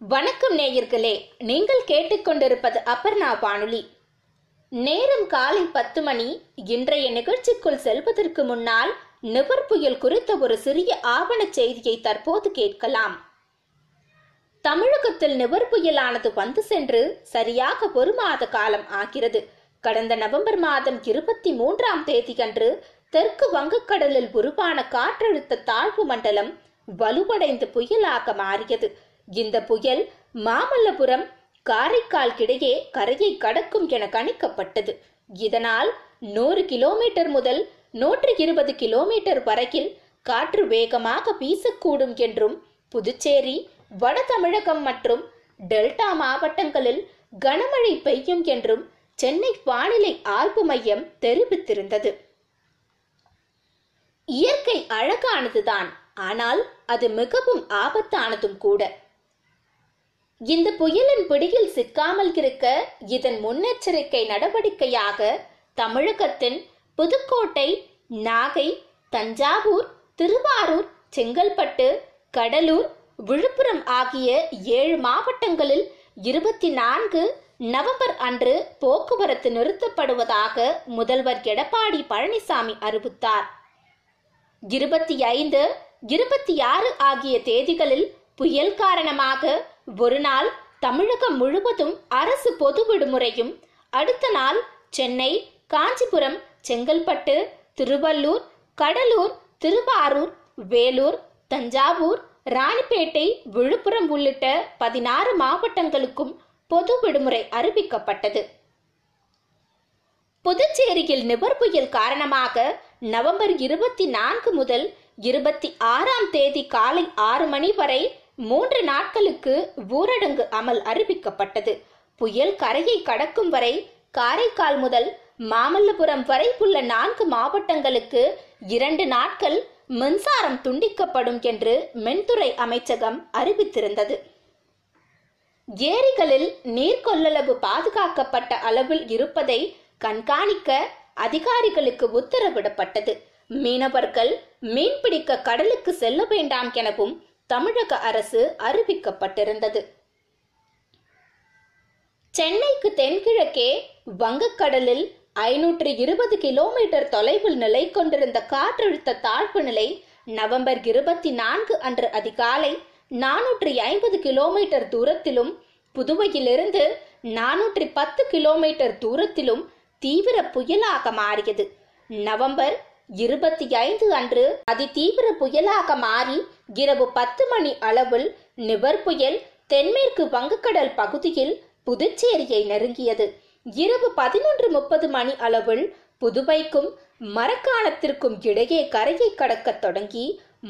வணக்கம் நேயர்களே நீங்கள் கேட்டுக்கொண்டிருப்பது அபர்ணா வானொலி. நேரம் காலை பத்து மணி இன்றைய நிகழ்ச்சிக்குள் செல்வதற்கு முன்னால் நிவர் புயல் குறித்த ஒரு சிறிய ஆவண செய்தியை தற்போது கேட்கலாம். தமிழகத்தில் நிவர் புயலானது வந்து சென்று சரியாக ஒரு மாத காலம் ஆகிறது. கடந்த நவம்பர் மாதம் இருபத்தி மூன்றாம் தேதியன்று தெற்கு வங்கக்கடலில் உருவான காற்றழுத்த தாழ்வு மண்டலம் வலுவடைந்து புயலாக மாறியது. இந்த புயல் மாமல்லபுரம் காரைக்கால் கிடையே கரையை கடக்கும் என கணிக்கப்பட்டது. இதனால் நூறு கிலோமீட்டர் முதல் நூற்று இருபது கிலோமீட்டர் வரையில் காற்று வேகமாக வீசக்கூடும் என்றும் புதுச்சேரி வட தமிழகம் மற்றும் டெல்டா மாவட்டங்களில் கனமழை பெய்யும் என்றும் சென்னை வானிலை ஆய்வு மையம் தெரிவித்திருந்தது. இயற்கை அழகானதுதான். ஆனால் அது மிகவும் ஆபத்தானதும் கூட. இந்த புயலின் பிடியில் சிக்காமல் இருக்க இதன் முன்னெச்சரிக்கை நடவடிக்கையாக தமிழகத்தின் புதுக்கோட்டை நாகை தஞ்சாவூர் திருவாரூர் செங்கல்பட்டு கடலூர் விழுப்புரம் ஆகிய ஏழு மாவட்டங்களில் இருபத்தி நான்கு நவம்பர் அன்று போக்குவரத்து நிறுத்தப்படுவதாக முதல்வர் எடப்பாடி பழனிசாமி அறிவித்தார். இருபத்தி ஐந்து இருபத்தி ஆறு ஆகிய தேதிகளில் புயல் காரணமாக ஒரு நாள் தமிழகம் முழுவதும் அரசு பொது விடுமுறையும் அடுத்த நாள் சென்னை காஞ்சிபுரம் செங்கல்பட்டு திருவள்ளூர் கடலூர் திருவாரூர் வேலூர் தஞ்சாவூர் ராணிப்பேட்டை விழுப்புரம் உள்ளிட்ட பதினாறு மாவட்டங்களுக்கும் பொது விடுமுறை அறிவிக்கப்பட்டது. புதுச்சேரியில் நிவர் புயல் காரணமாக நவம்பர் இருபத்தி நான்கு முதல் இருபத்தி ஆறாம் தேதி காலை ஆறு மணி வரை மூன்று நாட்களுக்கு ஊரடங்கு அமல் அறிவிக்கப்பட்டது. புயல் கரையை கடக்கும் வரை காரைக்கால் முதல் மாமல்லபுரம் வரை உள்ள நான்கு மாவட்டங்களுக்கு இரண்டு நாட்கள் மின்சாரம் துண்டிக்கப்படும் என்று மின்துறை அமைச்சகம் அறிவித்திருந்தது. ஏரிகளில் நீர் கொள்ளளவு பாதுகாக்கப்பட்ட அளவில் இருப்பதை கண்காணிக்க அதிகாரிகளுக்கு உத்தரவிடப்பட்டது. மீனவர்கள் மீன்பிடிக்க கடலுக்கு செல்ல வேண்டாம் எனவும் தமிழக அரசு அறிவிக்கப்பட்டிருந்தது. சென்னைக்கு தென்கிழக்கே வங்கக்கடலில் ஐநூற்று இருபது கிலோமீட்டர் தொலைவில் நிலை கொண்டிருந்த காற்றழுத்த தாழ்வு நிலை நவம்பர் இருபத்தி நான்கு அன்று அதிகாலை நானூற்றி ஐம்பது கிலோமீட்டர் தூரத்திலும் புதுவையிலிருந்து நானூற்றி பத்து கிலோமீட்டர் தூரத்திலும் தீவிர புயலாக மாறியது. நவம்பர் இருபத்தி ஐந்து அன்று அதிதீவிர புயலாக மாறி இரவு பத்து மணி அளவில் நிவர் புயல் தென்மேற்கு வங்கக்கடல் பகுதியில் புதுச்சேரியை நெருங்கியது. இரவு பதினொன்று முப்பது மணி அளவில் புதுவைக்கும் மரக்காணத்திற்கும் இடையே கரையை கடக்கத் தொடங்கி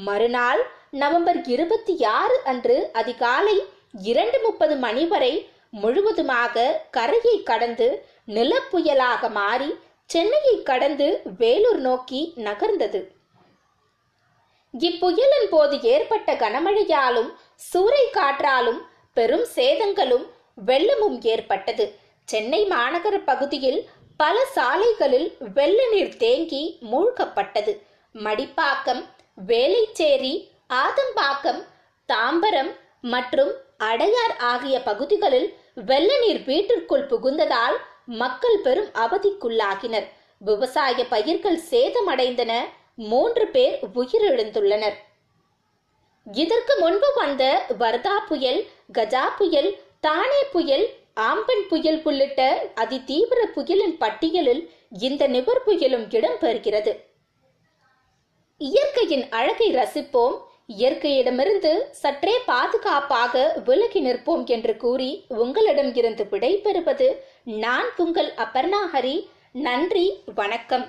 மறுநாள் நவம்பர் இருபத்தி ஆறு அன்று அதிகாலை இரண்டு முப்பது மணி வரை முழுவதுமாக கரையை கடந்து நிலப்புயலாக மாறி சென்னையை கடந்து வேலூர் நோக்கி நகர்ந்தது. இப்புயலின் போது ஏற்பட்ட கனமழையாலும் சூறை காற்றாலும் பெரும் சேதங்களும் வெள்ளமும் ஏற்பட்டது. சென்னை மாநகர பகுதியில் பல சாலைகளில் வெள்ள நீர் தேங்கி மூழ்கப்பட்டது. மடிப்பாக்கம் வேலைச்சேரி ஆதம்பாக்கம் தாம்பரம் மற்றும் அடையார் ஆகிய பகுதிகளில் வெள்ள நீர் வீட்டிற்குள் புகுந்ததால் மக்கள் பெரும் அவதிக்குள்ளாகினர். விவசாய பயிர்கள் சேதமடைந்தன. மூன்று பேர் உயிரிழந்துள்ளனர். இதற்கு முன்பு வந்த வர்தா புயல் கஜா புயல் தானே புயல் ஆம்பன் புயல் உள்ளிட்ட அதிதீவிர புயலின் பட்டியலில் இந்த நிவர் புயலும் இடம்பெறுகிறது. இயற்கையின் அழகை ரசிப்போம். இயற்கையிடமிருந்து சற்றே பாதுகாப்பாக விலகி நிற்போம் என்று கூறி உங்களிடம் இருந்து விடைபெறுவது நான் உங்கள் அபர்ணா ஹரி. நன்றி வணக்கம்.